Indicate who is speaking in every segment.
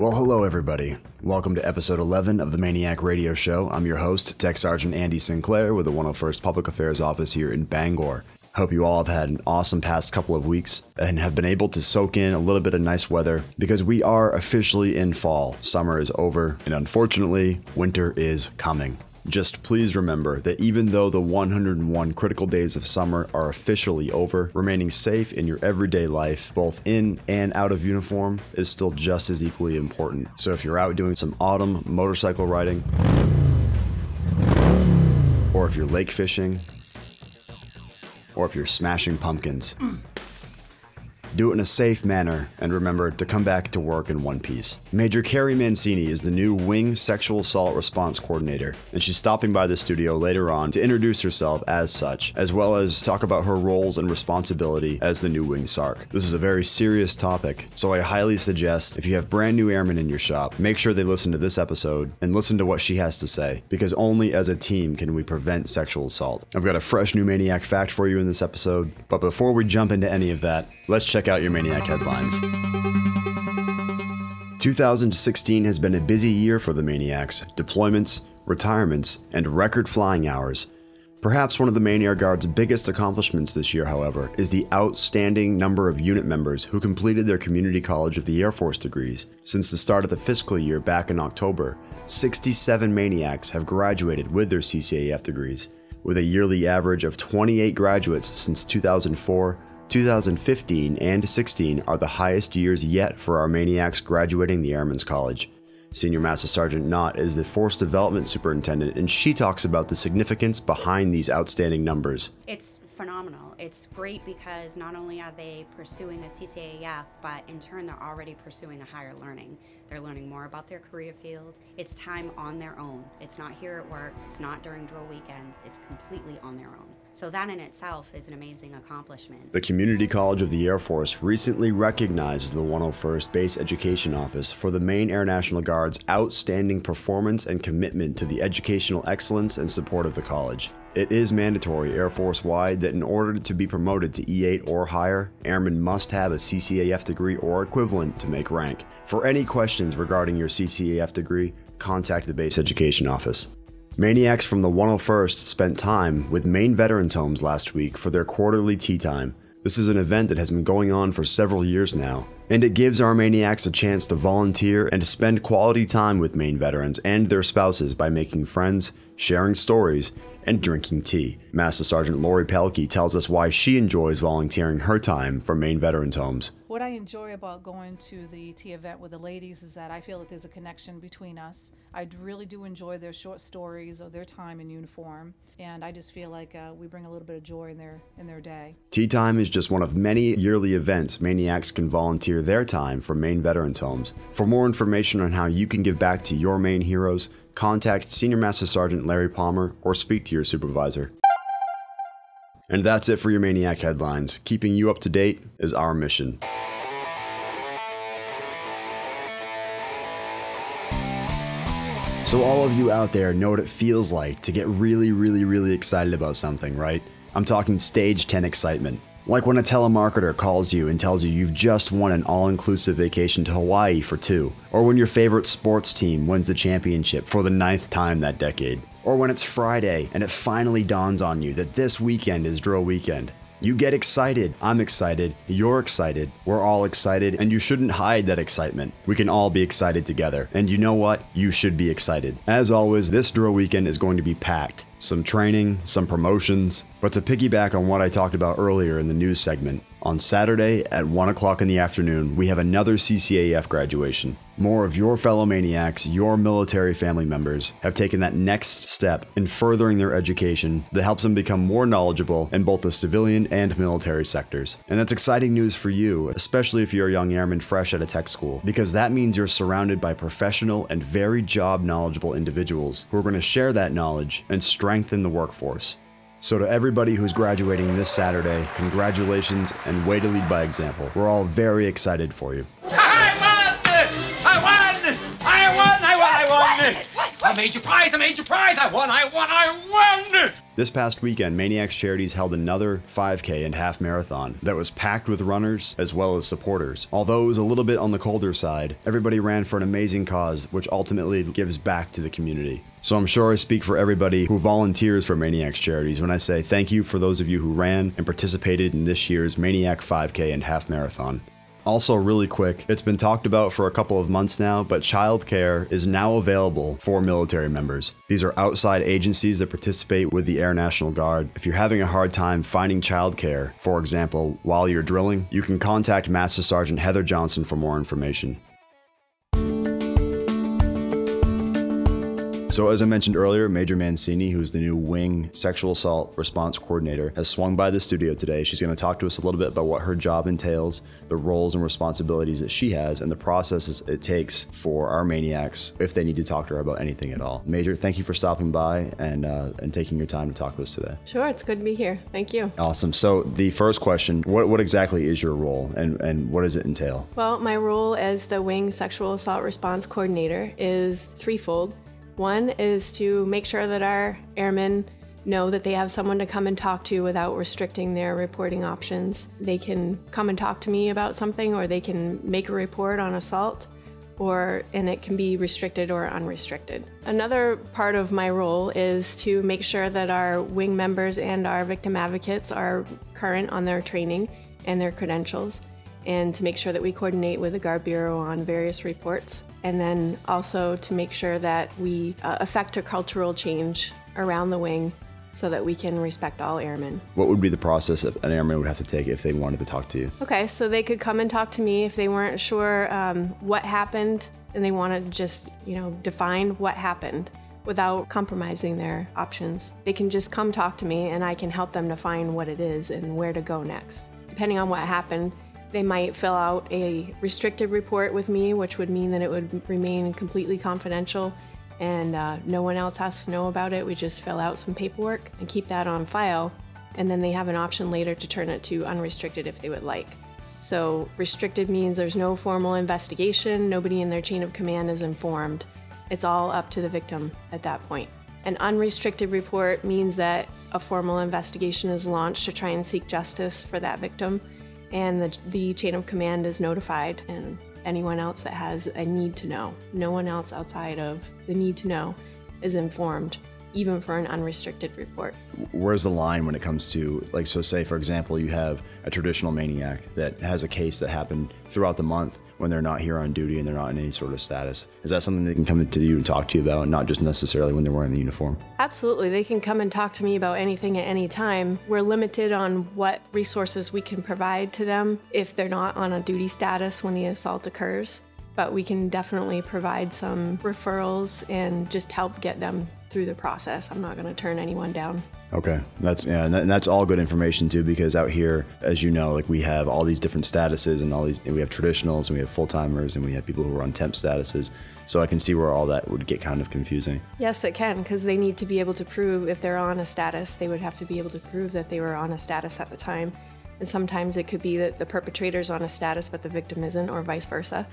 Speaker 1: Well, hello, everybody. Welcome to episode 11 of the MAINEiac Radio Show. I'm your host, Tech Sergeant Andy Sinclair with the 101st Public Affairs Office here in Bangor. Hope you all have had an awesome past couple of weeks and have been able to soak in a little bit of nice weather because we are officially in fall. Summer is over, and unfortunately, winter is coming. Just please remember that even though the 101 critical days of summer are officially over, remaining safe in your everyday life, both in and out of uniform, is still just as equally important. So if you're out doing some autumn motorcycle riding, or if you're lake fishing, or if you're smashing pumpkins, do it in a safe manner, and remember to come back to work in one piece. Major Carrie Mancini is the new Wing Sexual Assault Response Coordinator, and she's stopping by the studio later on to introduce herself as such, as well as talk about her roles and responsibility as the new Wing SARC. This is a very serious topic, so I highly suggest if you have brand new airmen in your shop, make sure they listen to this episode and listen to what she has to say, because only as a team can we prevent sexual assault. I've got a fresh new MAINEiac fact for you in this episode, but before we jump into any of that, let's check out your MAINEiac headlines. 2016 has been a busy year for the MAINEiacs deployments, retirements, and record flying hours. Perhaps one of the MAINEiac Guard's biggest accomplishments this year, however, is the outstanding number of unit members who completed their Community College of the Air Force degrees. Since the start of the fiscal year back in October, 67 MAINEiacs have graduated with their CCAF degrees, with a yearly average of 28 graduates since 2004 2015 and 16 are the highest years yet for our MAINEiacs graduating the Airmen's College. Senior Master Sergeant Knott is the Force Development Superintendent, and she talks about the significance behind these outstanding numbers.
Speaker 2: It's phenomenal. It's great because not only are they pursuing a CCAF, but in turn they're already pursuing a higher learning. They're learning more about their career field. It's time on their own. It's not here at work, it's not during drill weekends, it's completely on their own. So that in itself is an amazing accomplishment.
Speaker 1: The Community College of the Air Force recently recognized the 101st Base Education Office for the Maine Air National Guard's outstanding performance and commitment to the educational excellence and support of the college. It is mandatory Air Force wide that in order to be promoted to E8 or higher, airmen must have a CCAF degree or equivalent to make rank. For any questions regarding your CCAF degree, contact the Base Education Office. MAINEiacs from the 101st spent time with Maine Veterans Homes last week for their quarterly tea time. This is an event that has been going on for several years now, and it gives our MAINEiacs a chance to volunteer and spend quality time with Maine veterans and their spouses by making friends, sharing stories, and drinking tea. Master Sergeant Lori Pelkey tells us why she enjoys volunteering her time for Maine Veterans Homes.
Speaker 3: I enjoy about going to the tea event with the ladies is that I feel that there's a connection between us. I really do enjoy their short stories or their time in uniform, and I just feel like uh, we bring a little bit of joy in their in their day.
Speaker 1: Tea Time is just one of many yearly events MAINEiacs can volunteer their time for Maine Veterans Homes. For more information on how you can give back to your Maine heroes, contact Senior Master Sergeant Larry Palmer or speak to your supervisor. And that's it for your MAINEiac headlines. Keeping you up to date is our mission. So, all of you out there know what it feels like to get really, really, really excited about something, right? I'm talking stage 10 excitement. Like when a telemarketer calls you and tells you you've just won an all inclusive vacation to Hawaii for two, or when your favorite sports team wins the championship for the ninth time that decade, or when it's Friday and it finally dawns on you that this weekend is drill weekend. You get excited. I'm excited. You're excited. We're all excited, and you shouldn't hide that excitement. We can all be excited together. And you know what? You should be excited. As always, this drill weekend is going to be packed. Some training, some promotions. But to piggyback on what I talked about earlier in the news segment, on Saturday at 1 o'clock in the afternoon, we have another CCAF graduation. More of your fellow MAINEiacs, your military family members, have taken that next step in furthering their education that helps them become more knowledgeable in both the civilian and military sectors. And that's exciting news for you, especially if you're a young airman fresh out of tech school, because that means you're surrounded by professional and very job knowledgeable individuals who are going to share that knowledge and strengthen the workforce. So, to everybody who's graduating this Saturday, congratulations and way to lead by example. We're all very excited for you.
Speaker 4: Major prize, a major prize! I won, I won, I won!
Speaker 1: This past weekend, MAINEiacs Charities held another 5K and half marathon that was packed with runners as well as supporters. Although it was a little bit on the colder side, everybody ran for an amazing cause, which ultimately gives back to the community. So I'm sure I speak for everybody who volunteers for MAINEiacs Charities when I say thank you for those of you who ran and participated in this year's MAINEiac 5K and half marathon. Also, really quick, it's been talked about for a couple of months now, but childcare is now available for military members. These are outside agencies that participate with the Air National Guard. If you're having a hard time finding childcare, for example, while you're drilling, you can contact Master Sergeant Heather Johnson for more information. So, as I mentioned earlier, Major Mancini, who's the new Wing Sexual Assault Response Coordinator, has swung by the studio today. She's going to talk to us a little bit about what her job entails, the roles and responsibilities that she has, and the processes it takes for our MAINEiacs if they need to talk to her about anything at all. Major, thank you for stopping by and uh, and taking your time to talk to us today.
Speaker 5: Sure, it's good to be here. Thank you.
Speaker 1: Awesome. So, the first question: What what exactly is your role, and and what does it entail?
Speaker 5: Well, my role as the Wing Sexual Assault Response Coordinator is threefold. One is to make sure that our airmen know that they have someone to come and talk to without restricting their reporting options. They can come and talk to me about something, or they can make a report on assault, or and it can be restricted or unrestricted. Another part of my role is to make sure that our wing members and our victim advocates are current on their training and their credentials and to make sure that we coordinate with the Guard Bureau on various reports, and then also to make sure that we uh, affect a cultural change around the wing so that we can respect all airmen.
Speaker 1: What would be the process that an airman would have to take if they wanted to talk to you?
Speaker 5: Okay, so they could come and talk to me if they weren't sure um, what happened and they wanted to just, you know, define what happened without compromising their options. They can just come talk to me and I can help them define what it is and where to go next. Depending on what happened, they might fill out a restricted report with me, which would mean that it would remain completely confidential and uh, no one else has to know about it. We just fill out some paperwork and keep that on file, and then they have an option later to turn it to unrestricted if they would like. So, restricted means there's no formal investigation, nobody in their chain of command is informed. It's all up to the victim at that point. An unrestricted report means that a formal investigation is launched to try and seek justice for that victim and the, the chain of command is notified and anyone else that has a need to know. No one else outside of the need to know is informed even for an unrestricted report.
Speaker 1: Where's the line when it comes to like so say for example you have a traditional MAINEiac that has a case that happened throughout the month when they're not here on duty and they're not in any sort of status. Is that something they can come to you and talk to you about, not just necessarily when they're wearing the uniform?
Speaker 5: Absolutely. They can come and talk to me about anything at any time. We're limited on what resources we can provide to them if they're not on a duty status when the assault occurs. But we can definitely provide some referrals and just help get them through the process. I'm not going to turn anyone down.
Speaker 1: Okay, that's yeah, and that's all good information too. Because out here, as you know, like we have all these different statuses and all these. And we have traditionals and we have full timers and we have people who are on temp statuses. So I can see where all that would get kind of confusing.
Speaker 5: Yes, it can because they need to be able to prove if they're on a status, they would have to be able to prove that they were on a status at the time. And sometimes it could be that the perpetrator's on a status but the victim isn't, or vice versa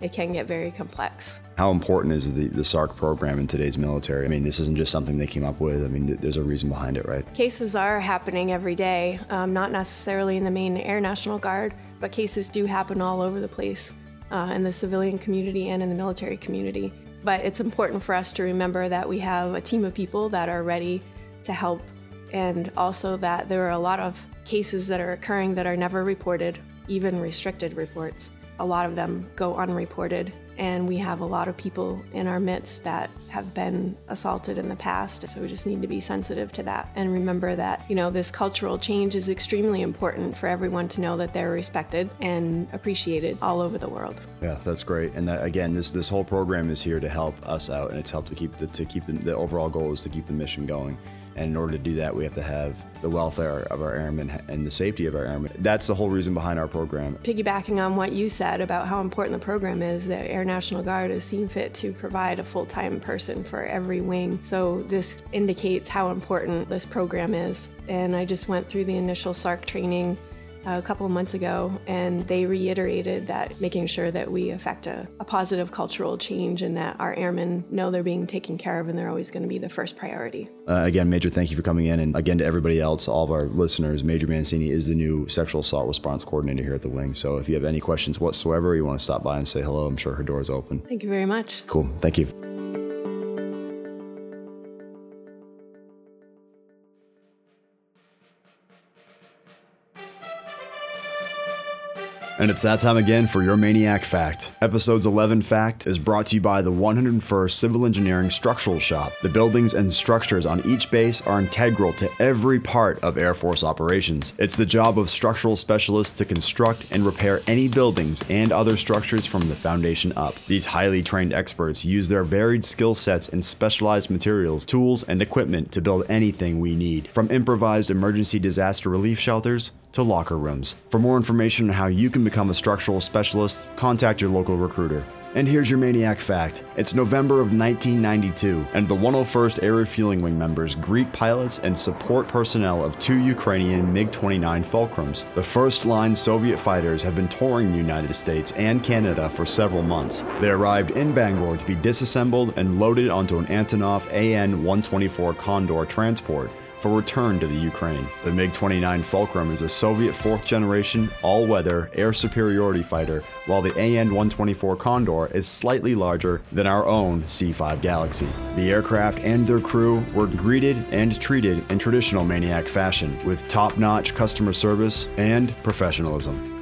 Speaker 5: it can get very complex.
Speaker 1: How important is the, the SARC program in today's military? I mean, this isn't just something they came up with. I mean, there's a reason behind it, right?
Speaker 5: Cases are happening every day, um, not necessarily in the Maine Air National Guard, but cases do happen all over the place uh, in the civilian community and in the military community. But it's important for us to remember that we have a team of people that are ready to help, and also that there are a lot of cases that are occurring that are never reported, even restricted reports a lot of them go unreported. And we have a lot of people in our midst that have been assaulted in the past. So we just need to be sensitive to that and remember that, you know, this cultural change is extremely important for everyone to know that they're respected and appreciated all over the world.
Speaker 1: Yeah, that's great. And that, again, this this whole program is here to help us out and it's helped to keep the to keep the, the overall goal is to keep the mission going. And in order to do that, we have to have the welfare of our airmen and the safety of our airmen. That's the whole reason behind our program.
Speaker 5: Piggybacking on what you said about how important the program is, the Air National Guard has seen fit to provide a full time person for every wing. So this indicates how important this program is. And I just went through the initial SARC training a couple of months ago, and they reiterated that making sure that we affect a, a positive cultural change and that our airmen know they're being taken care of and they're always going to be the first priority.
Speaker 1: Uh, again, Major, thank you for coming in. And again, to everybody else, all of our listeners, Major Mancini is the new sexual assault response coordinator here at the Wing. So if you have any questions whatsoever, you want to stop by and say hello, I'm sure her door is open.
Speaker 5: Thank you very much.
Speaker 1: Cool. Thank you. And it's that time again for your MAINEiac Fact. Episode's 11 Fact is brought to you by the 101st Civil Engineering Structural Shop. The buildings and structures on each base are integral to every part of Air Force operations. It's the job of structural specialists to construct and repair any buildings and other structures from the foundation up. These highly trained experts use their varied skill sets and specialized materials, tools, and equipment to build anything we need, from improvised emergency disaster relief shelters to locker rooms. For more information on how you can become a structural specialist, contact your local recruiter. And here's your MAINEiac fact. It's November of 1992, and the 101st Air Refueling Wing members greet pilots and support personnel of two Ukrainian MiG 29 Fulcrums. The first line Soviet fighters have been touring the United States and Canada for several months. They arrived in Bangor to be disassembled and loaded onto an Antonov AN 124 Condor transport for return to the Ukraine. The MiG 29 Fulcrum is a Soviet fourth generation, all weather air superiority fighter, while the AN 124 Condor is slightly larger than our own C 5 Galaxy. The aircraft and their crew were greeted and treated in traditional MAINEiac fashion, with top notch customer service and professionalism.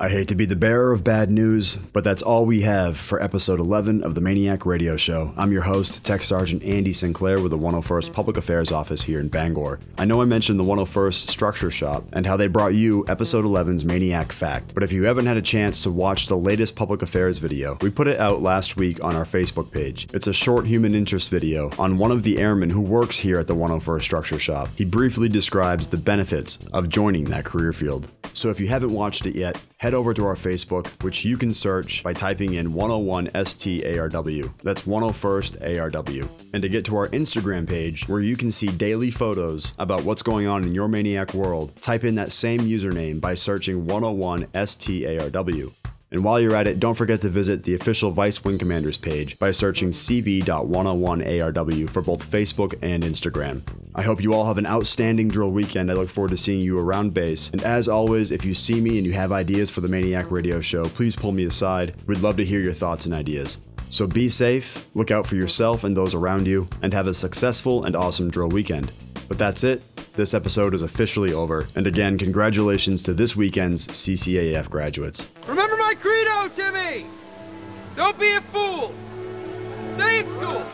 Speaker 1: I hate to be the bearer of bad news, but that's all we have for episode 11 of the MAINEiac Radio Show. I'm your host, Tech Sergeant Andy Sinclair with the 101st Public Affairs Office here in Bangor. I know I mentioned the 101st Structure Shop and how they brought you episode 11's MAINEiac Fact, but if you haven't had a chance to watch the latest public affairs video, we put it out last week on our Facebook page. It's a short human interest video on one of the airmen who works here at the 101st Structure Shop. He briefly describes the benefits of joining that career field. So if you haven't watched it yet, head over to our Facebook, which you can search by typing in 101 STARW. That's 101st ARW. And to get to our Instagram page, where you can see daily photos about what's going on in your MAINEiac world, type in that same username by searching 101 STARW. And while you're at it, don't forget to visit the official Vice Wing Commanders page by searching CV.101ARW for both Facebook and Instagram. I hope you all have an outstanding drill weekend. I look forward to seeing you around base. And as always, if you see me and you have ideas for the MAINEiac Radio Show, please pull me aside. We'd love to hear your thoughts and ideas. So be safe, look out for yourself and those around you, and have a successful and awesome drill weekend. But that's it. This episode is officially over. And again, congratulations to this weekend's CCAF graduates.
Speaker 4: Don't be a fool! Stay in school!